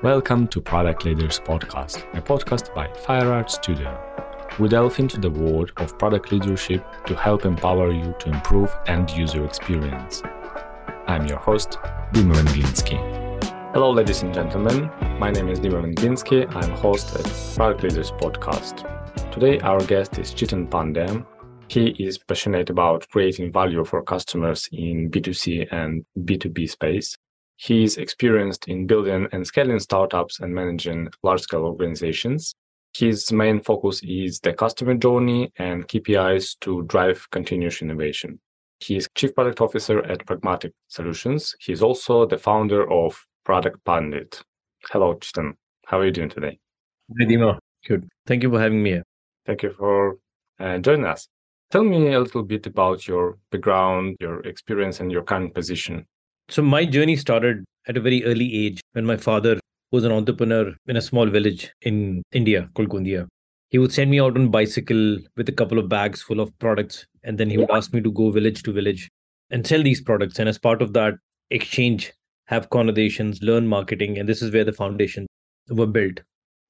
Welcome to Product Leaders Podcast, a podcast by FireArt Studio. We delve into the world of product leadership to help empower you to improve end user experience. I'm your host, Dima Venglinski. Hello, ladies and gentlemen. My name is Dima Venglinski. I'm host at Product Leaders Podcast. Today, our guest is Chetan Pandya. He is passionate about creating value for customers in B2C and B2B space he is experienced in building and scaling startups and managing large scale organizations. His main focus is the customer journey and KPIs to drive continuous innovation. He is Chief Product Officer at Pragmatic Solutions. He is also the founder of Product Pandit. Hello, Chetan. How are you doing today? Hi, Dima. Good. Thank you for having me here. Thank you for uh, joining us. Tell me a little bit about your background, your experience, and your current position so my journey started at a very early age when my father was an entrepreneur in a small village in India called Gondia. He would send me out on bicycle with a couple of bags full of products, and then he would ask me to go village to village and sell these products. And as part of that exchange, have conversations, learn marketing, and this is where the foundation were built.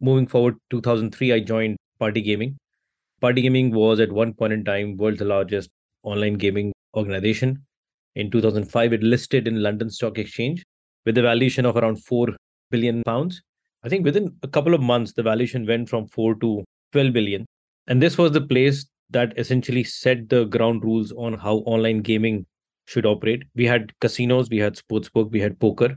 Moving forward, 2003, I joined Party Gaming. Party Gaming was at one point in time world's largest online gaming organization in 2005, it listed in London Stock Exchange with a valuation of around 4 billion pounds. I think within a couple of months, the valuation went from 4 to 12 billion. And this was the place that essentially set the ground rules on how online gaming should operate. We had casinos, we had sportsbook, we had poker,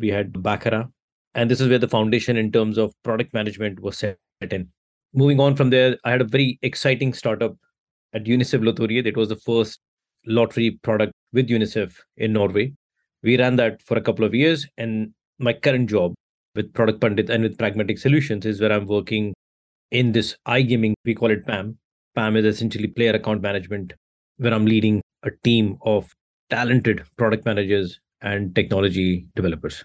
we had baccarat. And this is where the foundation in terms of product management was set in. Moving on from there, I had a very exciting startup at UNICEF Loteriet. It was the first lottery product with UNICEF in Norway. We ran that for a couple of years. And my current job with Product Pandit and with Pragmatic Solutions is where I'm working in this iGaming. We call it PAM. PAM is essentially player account management, where I'm leading a team of talented product managers and technology developers.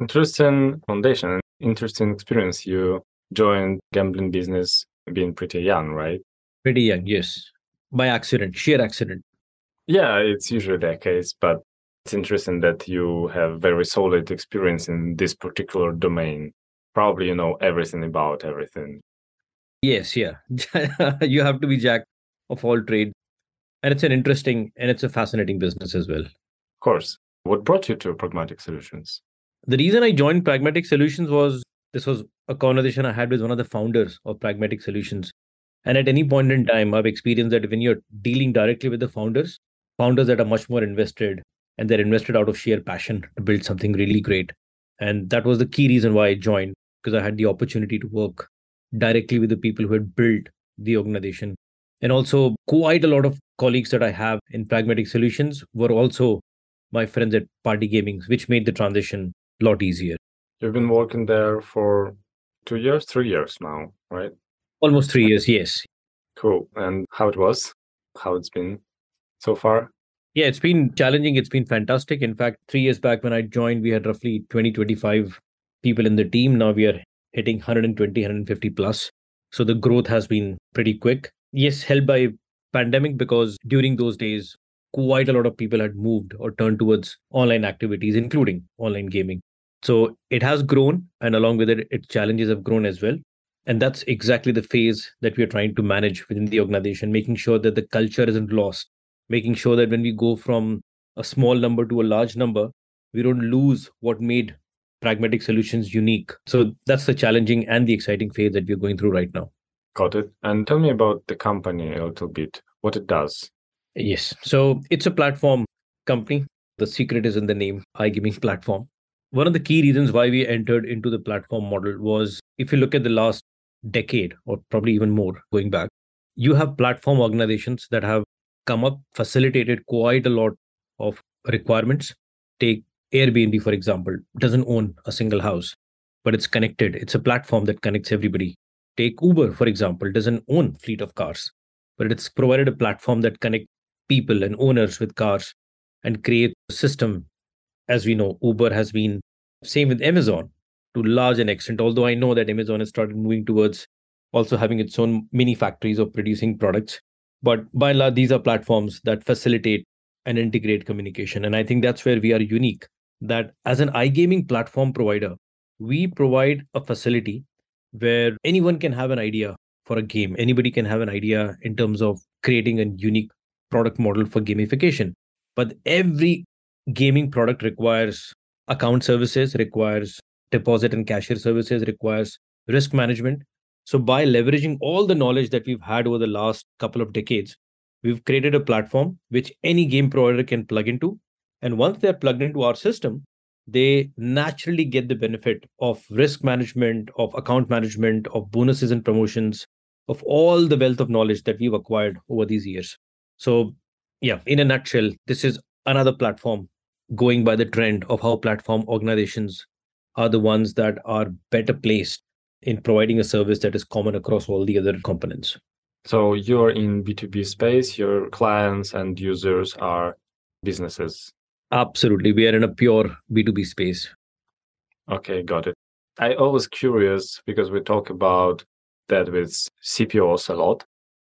Interesting foundation, interesting experience. You joined gambling business being pretty young, right? Pretty young, yes. By accident, sheer accident. Yeah, it's usually the case, but it's interesting that you have very solid experience in this particular domain. Probably you know everything about everything. Yes, yeah. you have to be jack of all trades. And it's an interesting and it's a fascinating business as well. Of course. What brought you to Pragmatic Solutions? The reason I joined Pragmatic Solutions was this was a conversation I had with one of the founders of Pragmatic Solutions. And at any point in time, I've experienced that when you're dealing directly with the founders, founders that are much more invested and they're invested out of sheer passion to build something really great. And that was the key reason why I joined because I had the opportunity to work directly with the people who had built the organization. And also, quite a lot of colleagues that I have in Pragmatic Solutions were also my friends at Party Gaming, which made the transition a lot easier. You've been working there for two years, three years now, right? Almost three years, yes. Cool. And how it was? How it's been? So far? Yeah, it's been challenging. It's been fantastic. In fact, three years back when I joined, we had roughly 20, 25 people in the team. Now we are hitting 120, 150 plus. So the growth has been pretty quick. Yes, helped by pandemic because during those days, quite a lot of people had moved or turned towards online activities, including online gaming. So it has grown, and along with it, its challenges have grown as well. And that's exactly the phase that we are trying to manage within the organization, making sure that the culture isn't lost making sure that when we go from a small number to a large number, we don't lose what made pragmatic solutions unique. So that's the challenging and the exciting phase that we're going through right now. Got it. And tell me about the company a little bit, what it does. Yes. So it's a platform company. The secret is in the name, iGaming platform. One of the key reasons why we entered into the platform model was if you look at the last decade or probably even more going back, you have platform organizations that have come up facilitated quite a lot of requirements. Take Airbnb, for example, doesn't own a single house, but it's connected. It's a platform that connects everybody. Take Uber, for example, doesn't own fleet of cars, but it's provided a platform that connect people and owners with cars and create a system. As we know, Uber has been same with Amazon to large an extent, although I know that Amazon has started moving towards also having its own mini factories of producing products. But by and large, these are platforms that facilitate and integrate communication. And I think that's where we are unique that as an iGaming platform provider, we provide a facility where anyone can have an idea for a game. Anybody can have an idea in terms of creating a unique product model for gamification. But every gaming product requires account services, requires deposit and cashier services, requires risk management. So, by leveraging all the knowledge that we've had over the last couple of decades, we've created a platform which any game provider can plug into. And once they're plugged into our system, they naturally get the benefit of risk management, of account management, of bonuses and promotions, of all the wealth of knowledge that we've acquired over these years. So, yeah, in a nutshell, this is another platform going by the trend of how platform organizations are the ones that are better placed in providing a service that is common across all the other components. So you're in B2B space, your clients and users are businesses. Absolutely. We are in a pure B2B space. Okay, got it. I always curious because we talk about that with CPOs a lot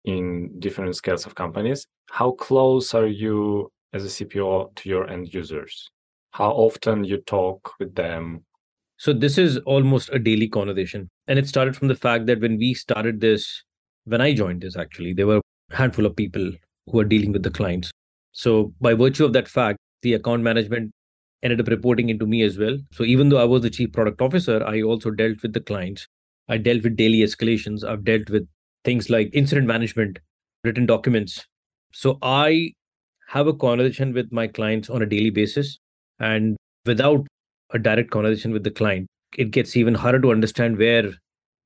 in different scales of companies. How close are you as a CPO to your end users? How often you talk with them? So this is almost a daily conversation. And it started from the fact that when we started this, when I joined this actually, there were a handful of people who are dealing with the clients. So by virtue of that fact, the account management ended up reporting into me as well. So even though I was the chief product officer, I also dealt with the clients. I dealt with daily escalations. I've dealt with things like incident management, written documents. So I have a conversation with my clients on a daily basis. And without a direct conversation with the client, it gets even harder to understand where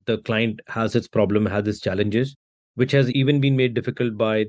the client has its problem, has its challenges, which has even been made difficult by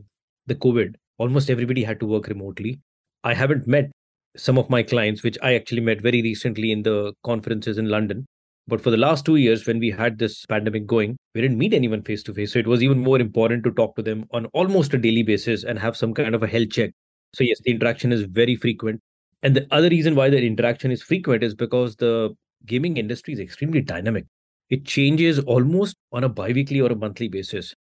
the COVID. Almost everybody had to work remotely. I haven't met some of my clients, which I actually met very recently in the conferences in London. But for the last two years, when we had this pandemic going, we didn't meet anyone face to face. So it was even more important to talk to them on almost a daily basis and have some kind of a health check. So, yes, the interaction is very frequent. And the other reason why the interaction is frequent is because the gaming industry is extremely dynamic. It changes almost on a bi weekly or a monthly basis.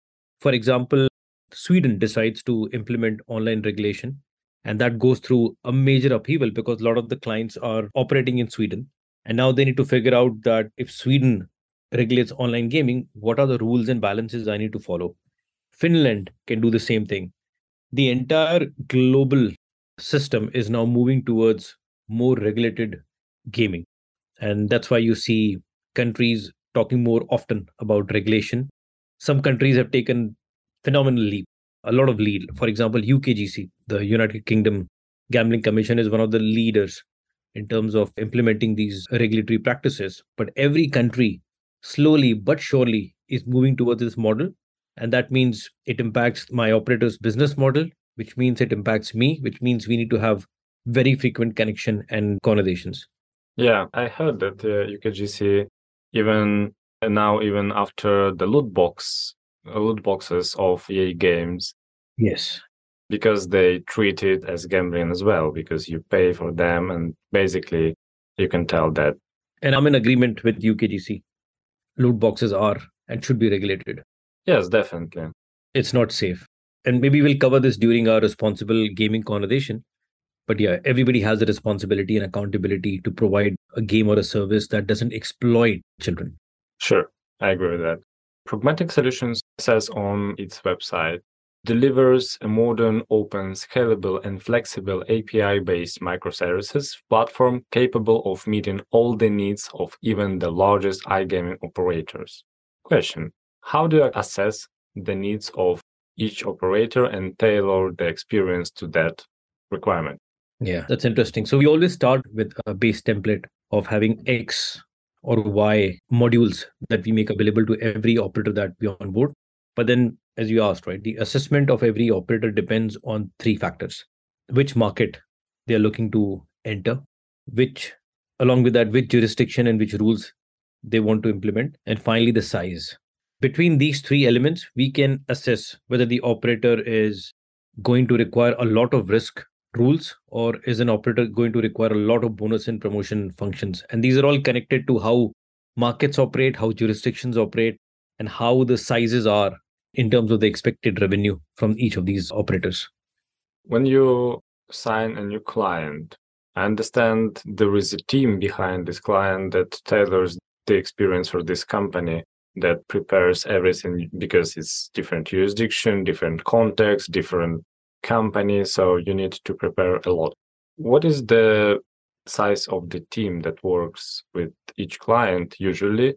For example, Sweden decides to implement online regulation, and that goes through a major upheaval because a lot of the clients are operating in Sweden and now they need to figure out that if Sweden regulates online gaming, what are the rules and balances I need to follow? Finland can do the same thing. The entire global system is now moving towards more regulated gaming. And that's why you see countries talking more often about regulation. Some countries have taken phenomenal leap, a lot of lead. For example, UKGC, the United Kingdom Gambling Commission, is one of the leaders in terms of implementing these regulatory practices. But every country, slowly but surely, is moving towards this model. And that means it impacts my operator's business model, which means it impacts me, which means we need to have very frequent connection and conversations. Yeah, I heard that uh, UKGC, even now, even after the loot box, uh, loot boxes of EA games, yes, because they treat it as gambling as well because you pay for them and basically you can tell that and i'm in agreement with ukgc loot boxes are and should be regulated. Yes definitely. It's not safe. And maybe we'll cover this during our responsible gaming conversation but yeah everybody has a responsibility and accountability to provide a game or a service that doesn't exploit children sure i agree with that pragmatic solutions says on its website delivers a modern, open, scalable, and flexible API-based microservices platform capable of meeting all the needs of even the largest iGaming operators. Question: How do you assess the needs of each operator and tailor the experience to that requirement? Yeah, that's interesting. So we always start with a base template of having X or Y modules that we make available to every operator that we onboard. But then as you asked, right, the assessment of every operator depends on three factors which market they are looking to enter, which, along with that, which jurisdiction and which rules they want to implement, and finally, the size. Between these three elements, we can assess whether the operator is going to require a lot of risk rules or is an operator going to require a lot of bonus and promotion functions. And these are all connected to how markets operate, how jurisdictions operate, and how the sizes are in terms of the expected revenue from each of these operators? When you sign a new client, I understand there is a team behind this client that tailors the experience for this company that prepares everything because it's different jurisdiction, different context, different company. So you need to prepare a lot. What is the size of the team that works with each client usually?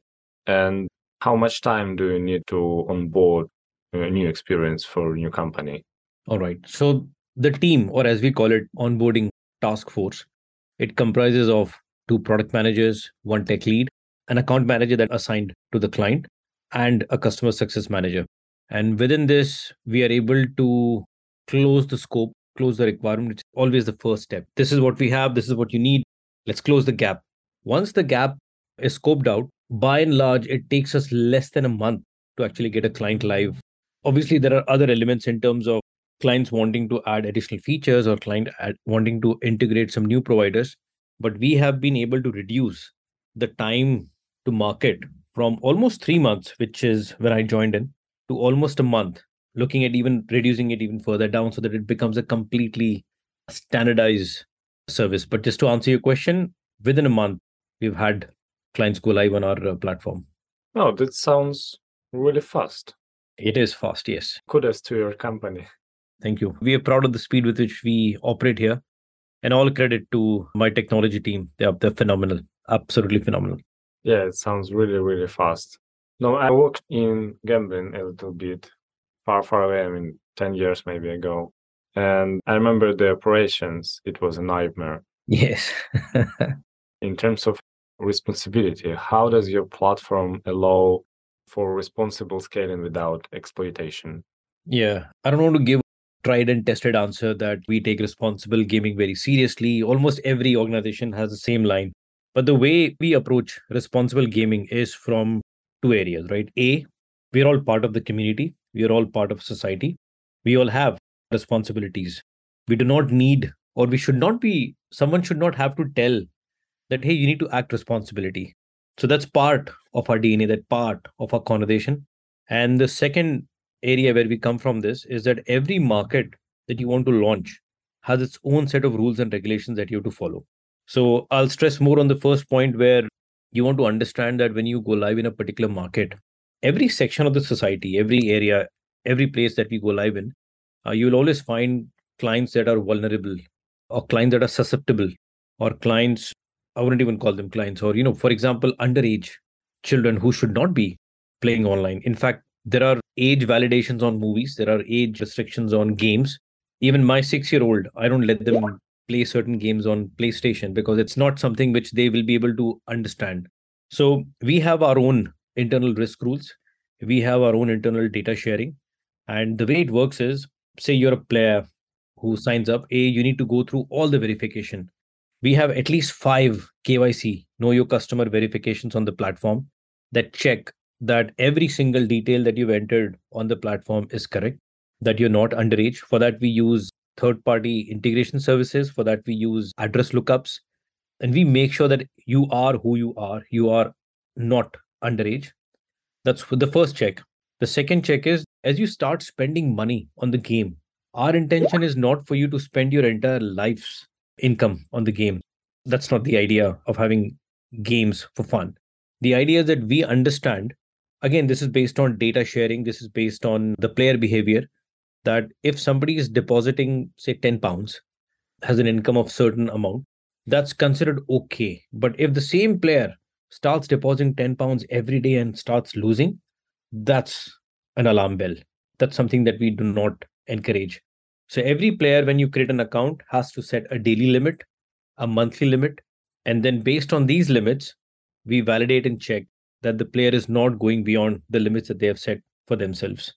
And how much time do you need to onboard a new experience for a new company? All right. So the team, or as we call it, onboarding task force, it comprises of two product managers, one tech lead, an account manager that assigned to the client, and a customer success manager. And within this, we are able to close the scope, close the requirement. It's always the first step. This is what we have. This is what you need. Let's close the gap. Once the gap is scoped out, by and large, it takes us less than a month to actually get a client live. Obviously, there are other elements in terms of clients wanting to add additional features or client add, wanting to integrate some new providers. But we have been able to reduce the time to market from almost three months, which is when I joined in, to almost a month, looking at even reducing it even further down so that it becomes a completely standardized service. But just to answer your question, within a month, we've had clients go live on our uh, platform. Oh, that sounds really fast. It is fast, yes. Kudos to your company. Thank you. We are proud of the speed with which we operate here. And all credit to my technology team. They're, they're phenomenal. Absolutely phenomenal. Yeah, it sounds really, really fast. No, I worked in gambling a little bit far, far away. I mean, 10 years maybe ago. And I remember the operations, it was a nightmare. Yes. in terms of responsibility, how does your platform allow for responsible scaling without exploitation? Yeah, I don't want to give tried and tested answer that we take responsible gaming very seriously. Almost every organization has the same line. But the way we approach responsible gaming is from two areas, right? A, we're all part of the community, we are all part of society. We all have responsibilities. We do not need, or we should not be, someone should not have to tell that, hey, you need to act responsibility. So that's part of our DNA, that part of our conversation. And the second area where we come from this is that every market that you want to launch has its own set of rules and regulations that you have to follow. So I'll stress more on the first point where you want to understand that when you go live in a particular market, every section of the society, every area, every place that we go live in, uh, you'll always find clients that are vulnerable or clients that are susceptible or clients, I wouldn't even call them clients, or, you know, for example, underage children who should not be playing online. In fact, there are age validations on movies, there are age restrictions on games. Even my six year old, I don't let them play certain games on PlayStation because it's not something which they will be able to understand. So we have our own internal risk rules. We have our own internal data sharing. And the way it works is say you're a player who signs up, A, you need to go through all the verification. We have at least five KYC, know your customer verifications on the platform that check that every single detail that you've entered on the platform is correct, that you're not underage. For that, we use third party integration services. For that, we use address lookups. And we make sure that you are who you are. You are not underage. That's the first check. The second check is as you start spending money on the game, our intention is not for you to spend your entire life's income on the game. That's not the idea of having games for fun. The idea is that we understand, again, this is based on data sharing, this is based on the player behavior, that if somebody is depositing, say, 10 pounds, has an income of certain amount, that's considered okay. But if the same player starts depositing 10 pounds every day and starts losing, that's an alarm bell. That's something that we do not encourage. So every player, when you create an account, has to set a daily limit, a monthly limit, and then based on these limits, we validate and check that the player is not going beyond the limits that they have set for themselves.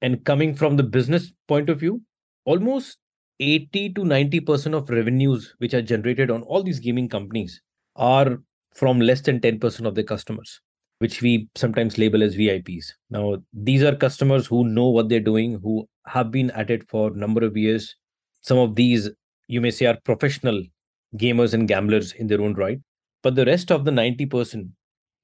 And coming from the business point of view, almost 80 to 90% of revenues which are generated on all these gaming companies are from less than 10% of their customers, which we sometimes label as VIPs. Now, these are customers who know what they're doing, who have been at it for a number of years. Some of these, you may say, are professional gamers and gamblers in their own right. But the rest of the 90%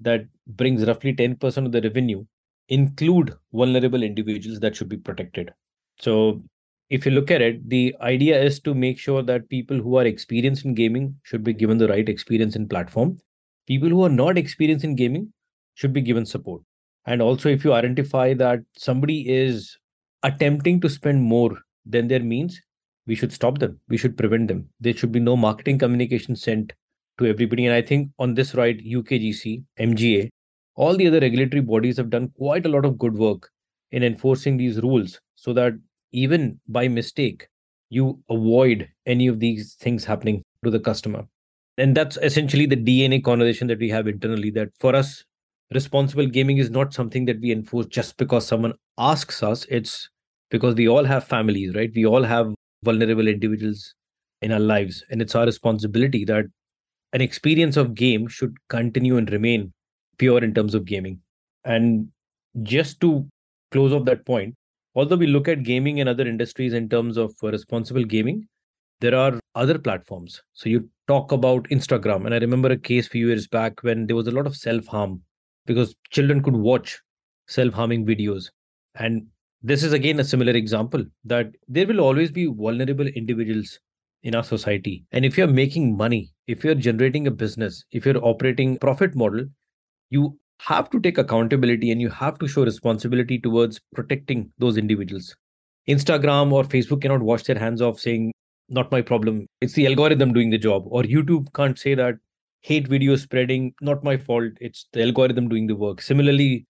that brings roughly 10% of the revenue include vulnerable individuals that should be protected. So if you look at it, the idea is to make sure that people who are experienced in gaming should be given the right experience in platform. People who are not experienced in gaming should be given support. And also, if you identify that somebody is attempting to spend more than their means, we should stop them. We should prevent them. There should be no marketing communication sent to everybody. And I think on this right, UKGC, MGA, all the other regulatory bodies have done quite a lot of good work in enforcing these rules so that even by mistake, you avoid any of these things happening to the customer. And that's essentially the DNA conversation that we have internally that for us, responsible gaming is not something that we enforce just because someone asks us. It's because we all have families, right? We all have vulnerable individuals in our lives. And it's our responsibility that an experience of game should continue and remain pure in terms of gaming. And just to close off that point, although we look at gaming and other industries in terms of responsible gaming, there are other platforms. So you talk about Instagram, and I remember a case a few years back when there was a lot of self harm because children could watch self harming videos. And this is again a similar example that there will always be vulnerable individuals in our society. And if you're making money, if you're generating a business, if you're operating profit model, you have to take accountability and you have to show responsibility towards protecting those individuals. Instagram or Facebook cannot wash their hands off saying, not my problem. It's the algorithm doing the job. Or YouTube can't say that hate video spreading, not my fault. It's the algorithm doing the work. Similarly,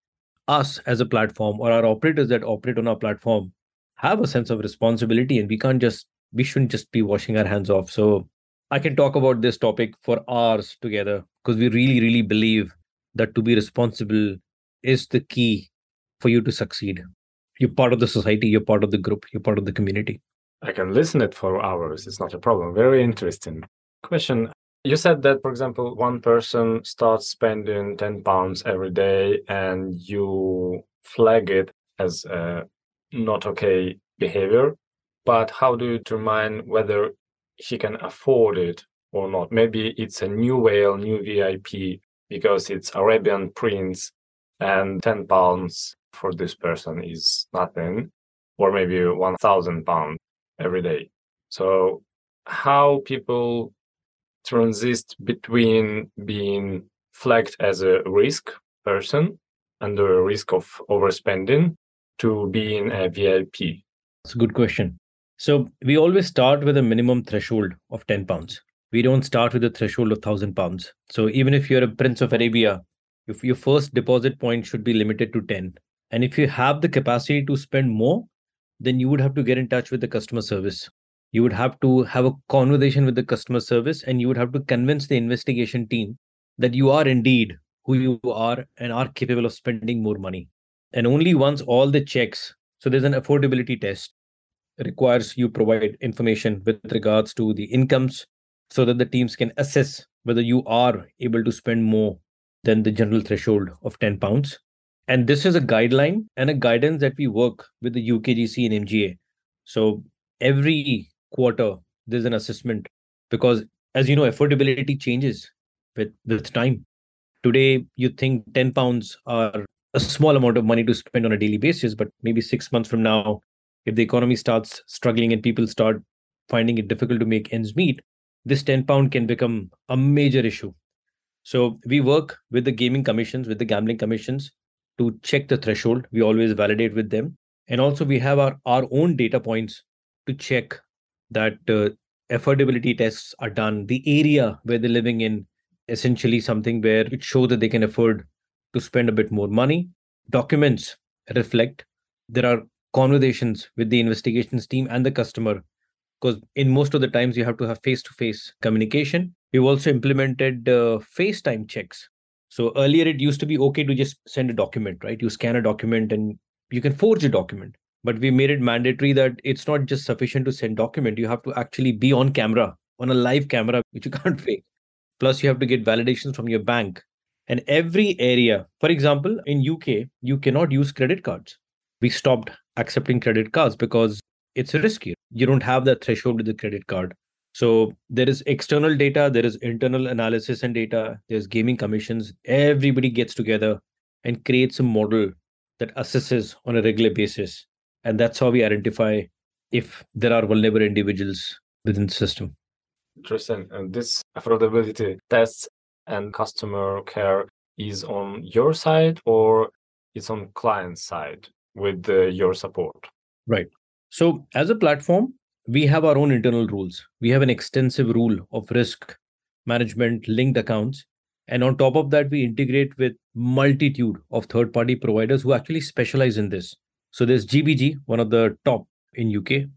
us as a platform or our operators that operate on our platform have a sense of responsibility and we can't just, we shouldn't just be washing our hands off. So I can talk about this topic for hours together because we really, really believe that to be responsible is the key for you to succeed. You're part of the society, you're part of the group, you're part of the community. I can listen it for hours. It's not a problem. Very interesting. Question. You said that, for example, one person starts spending 10 pounds every day and you flag it as a not okay behavior. But how do you determine whether he can afford it or not? Maybe it's a new whale, new VIP because it's Arabian prince and 10 pounds for this person is nothing, or maybe 1,000 pounds every day. So, how people transit between being flagged as a risk person under a risk of overspending to being a VIP? It's a good question. So, we always start with a minimum threshold of 10 pounds we don't start with a threshold of thousand pounds. So even if you're a Prince of Arabia, if your first deposit point should be limited to 10. And if you have the capacity to spend more, then you would have to get in touch with the customer service. You would have to have a conversation with the customer service and you would have to convince the investigation team that you are indeed who you are and are capable of spending more money. And only once all the checks, so there's an affordability test, requires you provide information with regards to the incomes, so that the teams can assess whether you are able to spend more than the general threshold of 10 pounds. And this is a guideline and a guidance that we work with the UKGC and MGA. So every quarter, there's an assessment because, as you know, affordability changes with, with time. Today, you think 10 pounds are a small amount of money to spend on a daily basis, but maybe six months from now, if the economy starts struggling and people start finding it difficult to make ends meet, this 10 pound can become a major issue. So we work with the gaming commissions, with the gambling commissions to check the threshold. We always validate with them. And also we have our, our own data points to check that uh, affordability tests are done. The area where they're living in, essentially something where it shows that they can afford to spend a bit more money. Documents reflect. There are conversations with the investigations team and the customer because in most of the times you have to have face-to-face communication we've also implemented uh, facetime checks so earlier it used to be okay to just send a document right? You scan a document and you can forge a document. But we made it mandatory that it's not just sufficient to send document. You have to actually be on camera on a live camera which you can't fake. Plus you have to get validations from your bank. And every area for example in uk you cannot use credit cards. We stopped accepting credit cards because it's risky. You don't have that threshold with the credit card. So there is external data, there is internal analysis and data, there's gaming commissions. Everybody gets together and creates a model that assesses on a regular basis. And that's how we identify if there are vulnerable individuals within the system. Interesting. And this affordability tests and customer care is on your side or it's on client side with uh, your support? Right. So as a platform, we have our own internal rules. We have an extensive rule of risk management, linked accounts. And on top of that, we integrate with multitude of third-party providers who actually specialize in this. So there's GBG, one of the top in UK.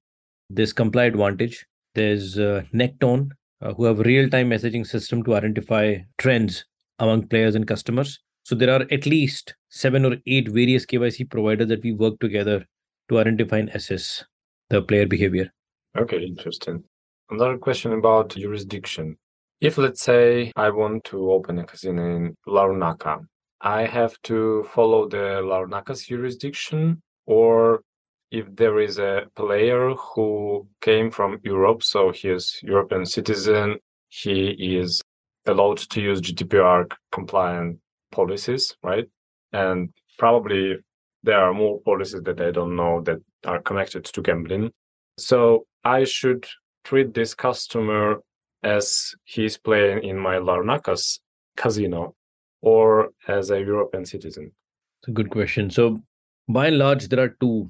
There's Comply Advantage. There's uh, Necton, uh, who have real-time messaging system to identify trends among players and customers. So there are at least seven or eight various KYC providers that we work together to identify and assess the player behavior. Okay, interesting. Another question about jurisdiction. If let's say I want to open a casino in Larnaca, I have to follow the Larnaca's jurisdiction, or if there is a player who came from Europe, so he is European citizen, he is allowed to use GDPR compliant policies, right? And probably there are more policies that I don't know that are connected to gambling. So I should treat this customer as he's playing in my Larnacas casino or as a European citizen? It's a good question. So, by and large, there are two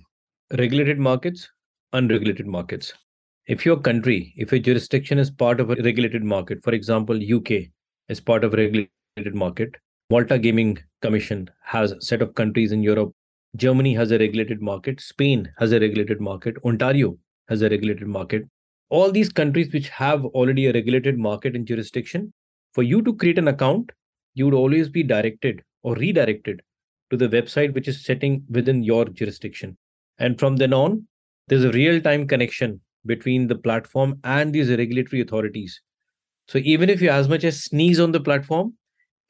regulated markets, unregulated markets. If your country, if a jurisdiction is part of a regulated market, for example, UK is part of a regulated market, Malta Gaming Commission has a set of countries in Europe. Germany has a regulated market. Spain has a regulated market. Ontario has a regulated market all these countries which have already a regulated market and jurisdiction, for you to create an account, you would always be directed or redirected to the website which is setting within your jurisdiction. And from then on, there's a real time connection between the platform and these regulatory authorities. So even if you as much as sneeze on the platform,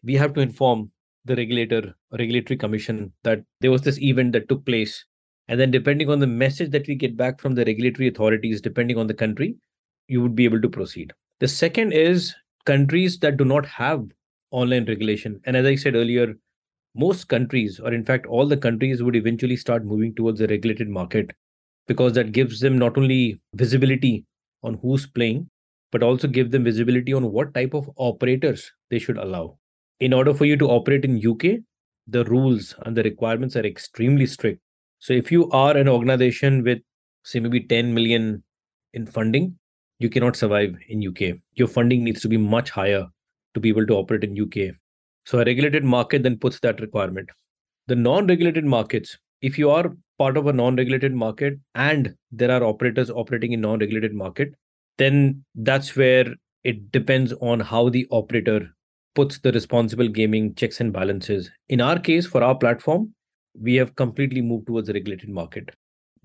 we have to inform the regulator, regulatory commission that there was this event that took place and then, depending on the message that we get back from the regulatory authorities, depending on the country, you would be able to proceed. The second is countries that do not have online regulation. And as I said earlier, most countries, or in fact, all the countries, would eventually start moving towards a regulated market because that gives them not only visibility on who's playing, but also give them visibility on what type of operators they should allow. In order for you to operate in UK, the rules and the requirements are extremely strict. So if you are an organization with say maybe 10 million in funding, you cannot survive in UK. Your funding needs to be much higher to be able to operate in UK. So a regulated market then puts that requirement. The non-regulated markets, if you are part of a non-regulated market and there are operators operating in non-regulated market, then that's where it depends on how the operator puts the responsible gaming checks and balances. In our case, for our platform, we have completely moved towards a regulated market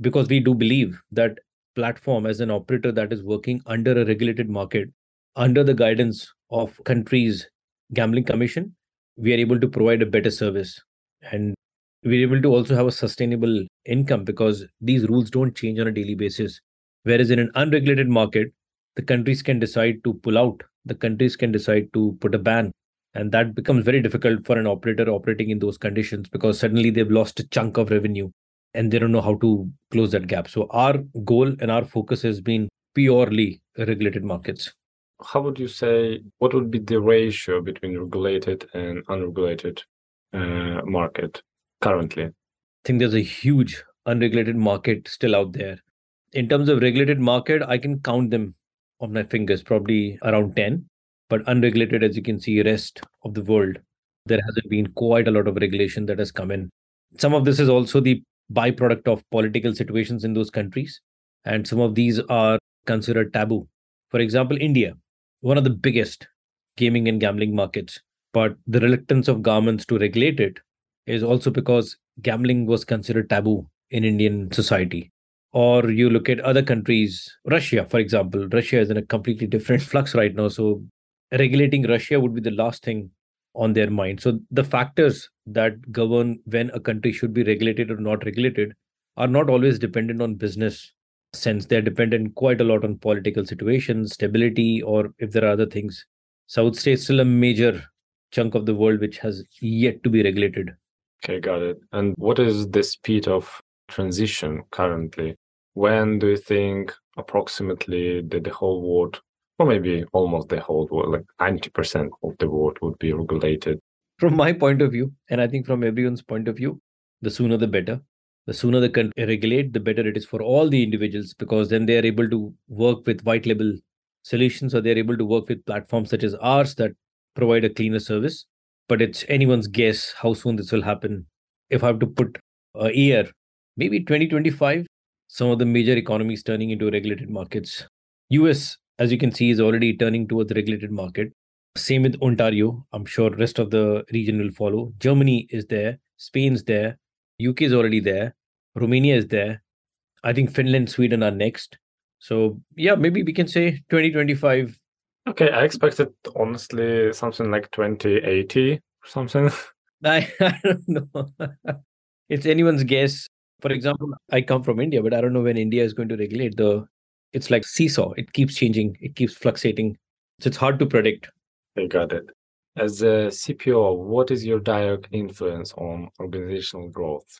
because we do believe that platform as an operator that is working under a regulated market under the guidance of countries gambling commission we are able to provide a better service. And we're able to also have a sustainable income because these rules don't change on a daily basis. Whereas in an unregulated market the countries can decide to pull out the countries can decide to put a ban and that becomes very difficult for an operator operating in those conditions because suddenly they've lost a chunk of revenue and they don't know how to close that gap. So our goal and our focus has been purely regulated markets. How would you say what would be the ratio between regulated and unregulated uh, market currently? I think there's a huge unregulated market still out there. In terms of regulated market i can count them on my fingers probably around 10 but unregulated, as you can see, rest of the world, there hasn't been quite a lot of regulation that has come in. Some of this is also the byproduct of political situations in those countries, and some of these are considered taboo. For example, India, one of the biggest gaming and gambling markets, but the reluctance of governments to regulate it is also because gambling was considered taboo in Indian society. Or you look at other countries, Russia, for example. Russia is in a completely different flux right now. So regulating Russia would be the last thing on their mind. So the factors that govern when a country should be regulated or not regulated are not always dependent on business sense. They're dependent quite a lot on political situations, stability, or if there are other things. South it's still a major chunk of the world which has yet to be regulated. Okay, got it. And what is the speed of transition currently? when do you think approximately that the whole world, or maybe almost the whole world, like 90% of the world would be regulated? From my point of view, and I think from everyone's point of view, the sooner the better. The sooner they can regulate, the better it is for all the individuals because then they are able to work with white label solutions or they're able to work with platforms such as ours that provide a cleaner service. But it's anyone's guess how soon this will happen. If I have to put a year, maybe 2025, some of the major economies turning into regulated markets. US, as you can see, is already turning towards the regulated market. Same with Ontario. I'm sure rest of the region will follow. Germany is there. Spain's there. UK is already there. Romania is there. I think Finland, Sweden are next. So yeah, maybe we can say 2025. Okay, I expected honestly something like 2080 or something. I, I don't know. it's anyone's guess. For example, I come from India, but I don't know when India is going to regulate the. It's like seesaw. It keeps changing. It keeps fluctuating. So it's hard to predict. I got it. As a CPO, what is your direct influence on organizational growth?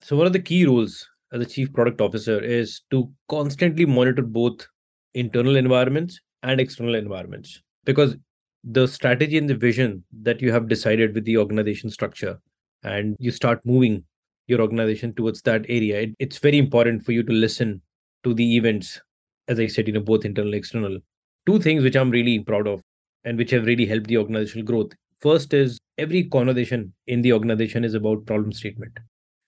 So one of the key roles as a chief product officer is to constantly monitor both internal environments and external environments because the strategy and the vision that you have decided with the organization structure and you start moving your organization towards that area it, it's very important for you to listen to the events as i said you know both internal and external two things which i'm really proud of and which have really helped the organizational growth. First is every conversation in the organization is about problem statement.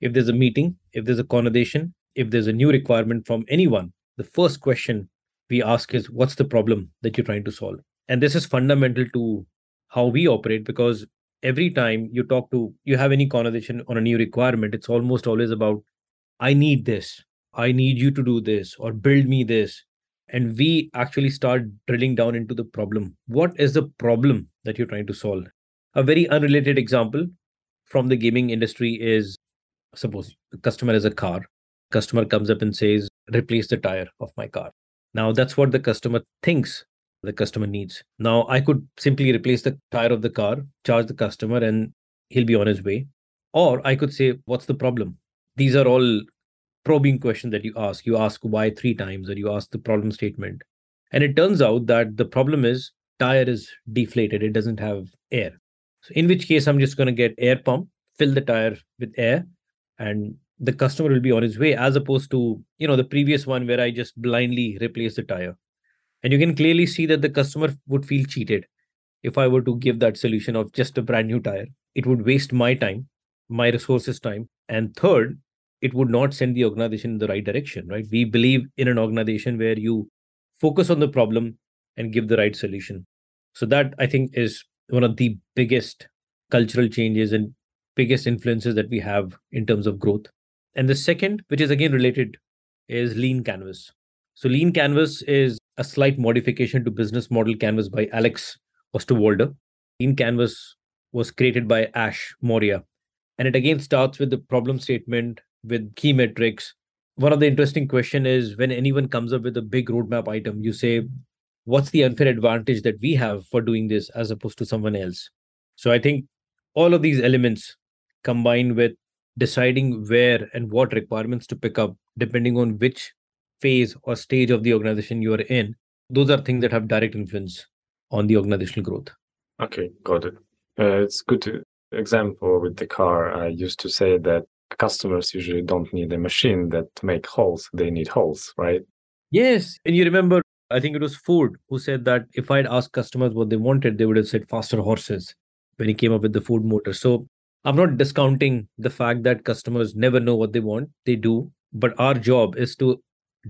If there's a meeting if there's a conversation if there's a new requirement from anyone the first question we ask is what's the problem that you're trying to solve? And this is fundamental to how we operate because every time you talk to you have any conversation on a new requirement it's almost always about i need this. I need you to do this or build me this and we actually start drilling down into the problem what is the problem that you're trying to solve a very unrelated example from the gaming industry is suppose the customer has a car customer comes up and says replace the tire of my car now that's what the customer thinks the customer needs. Now I could simply replace the tire of the car, charge the customer, and he'll be on his way. Or I could say, what's the problem? These are all probing question that you ask. You ask why three times, or you ask the problem statement. And it turns out that the problem is tire is deflated, it doesn't have air. So in which case I'm just going to get air pump, fill the tire with air, and the customer will be on his way, as opposed to you know the previous one where I just blindly replace the tire and you can clearly see that the customer would feel cheated if i were to give that solution of just a brand new tire it would waste my time my resources time and third it would not send the organization in the right direction right we believe in an organization where you focus on the problem and give the right solution so that i think is one of the biggest cultural changes and biggest influences that we have in terms of growth and the second which is again related is lean canvas so lean canvas is a slight modification to business model canvas by Alex Osterwalder. Lean canvas was created by Ash Maurya. And it again starts with the problem statement with key metrics. One of the interesting question is when anyone comes up with a big roadmap item, you say, what's the unfair advantage that we have for doing this as opposed to someone else? So I think all of these elements combined with deciding where and what requirements to pick up, depending on which phase or stage of the organization you are in those are things that have direct influence on the organizational growth okay got it uh, it's good to, example with the car i used to say that customers usually don't need a machine that make holes they need holes right yes and you remember i think it was ford who said that if i'd asked customers what they wanted they would have said faster horses when he came up with the ford motor so i'm not discounting the fact that customers never know what they want they do but our job is to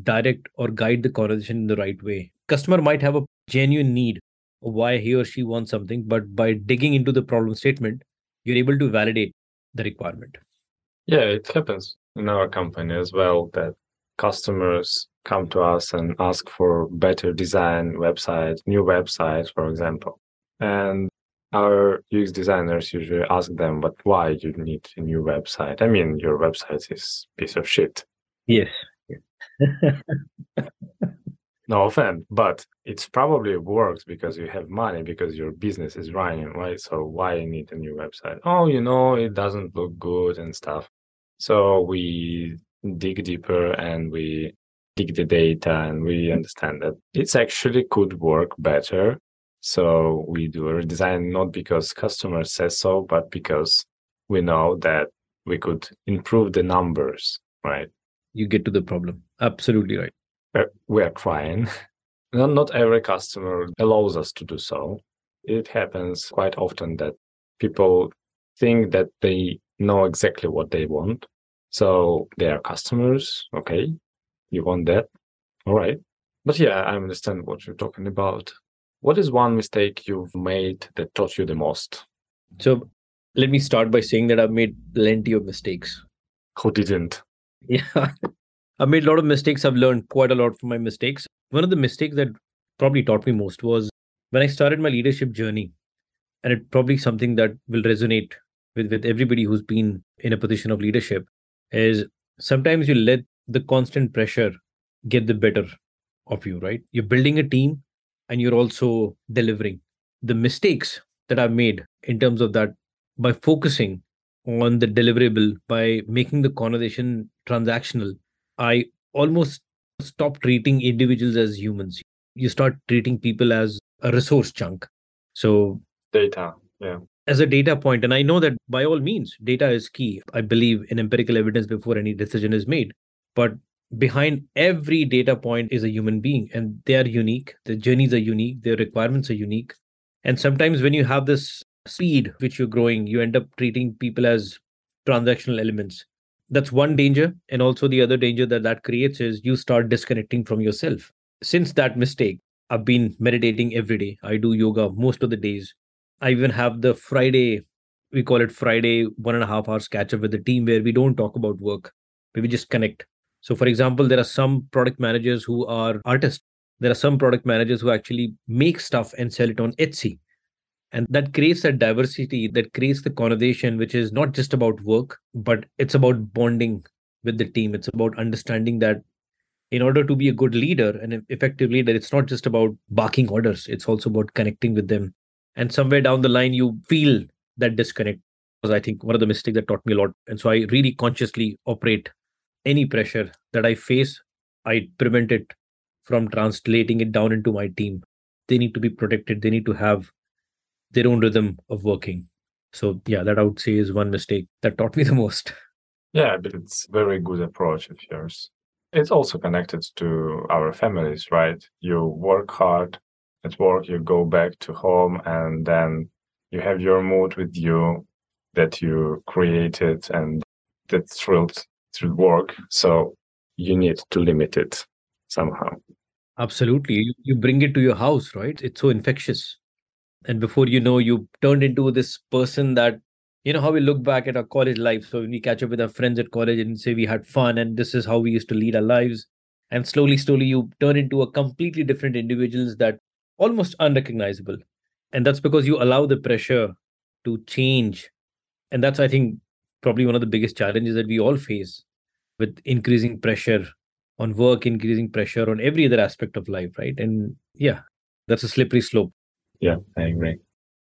direct or guide the conversation in the right way. Customer might have a genuine need why he or she wants something, but by digging into the problem statement, you're able to validate the requirement. Yeah, it happens in our company as well that customers come to us and ask for better design website, new website, for example. And our UX designers usually ask them, but why you need a new website? I mean, your website is piece of shit. Yes, no offense, but it's probably works because you have money because your business is running, right? So why you need a new website? Oh, you know, it doesn't look good and stuff. So we dig deeper and we dig the data and we understand that it's actually could work better. So we do a redesign not because customer says so, but because we know that we could improve the numbers, right? You get to the problem. Absolutely right. Uh, we are trying. not, not every customer allows us to do so. It happens quite often that people think that they know exactly what they want. So they are customers. Okay. You want that. All right. But yeah, I understand what you're talking about. What is one mistake you've made that taught you the most? So let me start by saying that I've made plenty of mistakes. Who didn't? Yeah. I've made a lot of mistakes. I've learned quite a lot from my mistakes. One of the mistakes that probably taught me most was when I started my leadership journey, and it's probably something that will resonate with, with everybody who's been in a position of leadership, is sometimes you let the constant pressure get the better of you, right? You're building a team and you're also delivering. The mistakes that I've made in terms of that by focusing on the deliverable, by making the conversation transactional, I almost stop treating individuals as humans. You start treating people as a resource chunk. So, data, yeah. As a data point, and I know that by all means, data is key. I believe in empirical evidence before any decision is made. But behind every data point is a human being, and they are unique. Their journeys are unique, their requirements are unique. And sometimes when you have this speed which you're growing, you end up treating people as transactional elements that's one danger and also the other danger that that creates is you start disconnecting from yourself since that mistake i've been meditating every day i do yoga most of the days i even have the friday we call it friday one and a half hours catch up with the team where we don't talk about work we just connect. So for example there are some product managers who are artists. There are some product managers who actually make stuff and sell it on etsy. And that creates that diversity that creates the conversation which is not just about work but it's about bonding with the team. It's about understanding that in order to be a good leader and effective leader it's not just about barking orders. It's also about connecting with them and somewhere down the line you feel that disconnect was i think one of the mistakes that taught me a lot and so i really consciously operate any pressure that i face i prevent it from translating it down into my team they need to be protected they need to have their own rhythm of working. So yeah, that I would say is one mistake that taught me the most. Yeah, but it's very good approach of yours. It's also connected to our families, right? You work hard at work, you go back to home, and then you have your mood with you that you created and that's thrilled through work. So you need to limit it somehow. Absolutely. You bring it to your house, right? It's so infectious and before you know you turned into this person that you know how we look back at our college life so when we catch up with our friends at college and say we had fun and this is how we used to lead our lives and slowly slowly you turn into a completely different individuals that almost unrecognizable and that's because you allow the pressure to change and that's i think probably one of the biggest challenges that we all face with increasing pressure on work increasing pressure on every other aspect of life right and yeah that's a slippery slope yeah, I agree.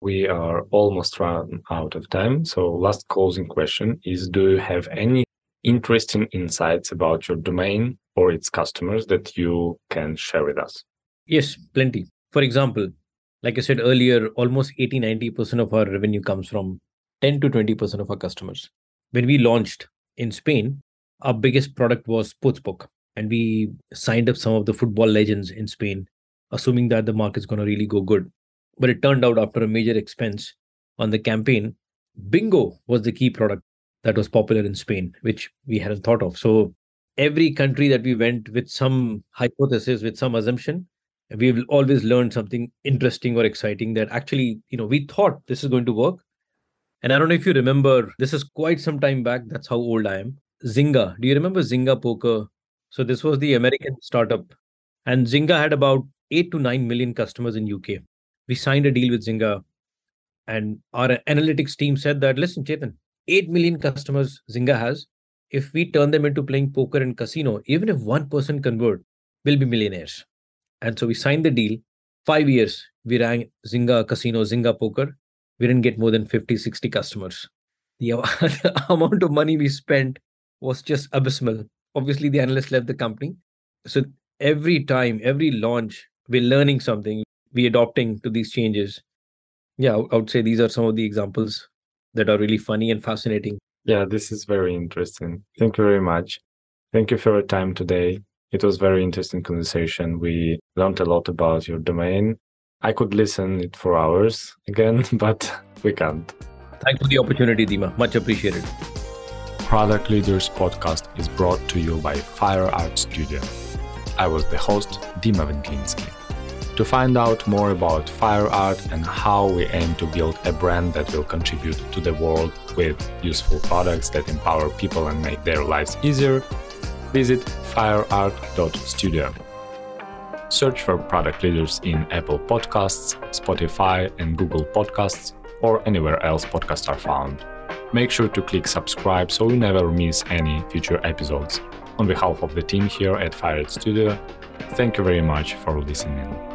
We are almost run out of time. So, last closing question is Do you have any interesting insights about your domain or its customers that you can share with us? Yes, plenty. For example, like I said earlier, almost 80 90% of our revenue comes from 10 to 20% of our customers. When we launched in Spain, our biggest product was Sportsbook, and we signed up some of the football legends in Spain, assuming that the market's going to really go good. But it turned out after a major expense on the campaign, bingo was the key product that was popular in Spain, which we hadn't thought of. So every country that we went with some hypothesis, with some assumption, we've always learned something interesting or exciting that actually, you know, we thought this is going to work. And I don't know if you remember, this is quite some time back. That's how old I am. Zynga. Do you remember Zynga Poker? So this was the American startup. And Zynga had about 8 to 9 million customers in UK we signed a deal with Zynga, and our analytics team said that listen, Chetan, 8 million customers Zynga has. If we turn them into playing poker and casino, even if one person convert, we'll be millionaires. And so we signed the deal. Five years, we ran Zynga Casino, Zynga Poker. We didn't get more than 50, 60 customers. The, the amount of money we spent was just abysmal. obviously the analyst left the company. So every time, every launch, we're learning something, we're adopting to these changes. Yeah, I would say these are some of the examples that are really funny and fascinating. Yeah, this is very interesting. Thank you very much. Thank you for your time today. It was very interesting conversation. We learned a lot about your domain. I could listen it for hours again, but we can't. Thanks for the opportunity, Dima. Much appreciated. Product Leaders podcast is brought to you by Fireart Studio. I was the host, Dima Venglinski. To find out more about Fireart and how we aim to build a brand that will contribute to the world with useful products that empower people and make their lives easier, visit fireart.studio. Search for product leaders in Apple Podcasts, Spotify, and Google Podcasts, or anywhere else podcasts are found. Make sure to click subscribe so you never miss any future episodes. On behalf of the team here at Fireart Studio, thank you very much for listening.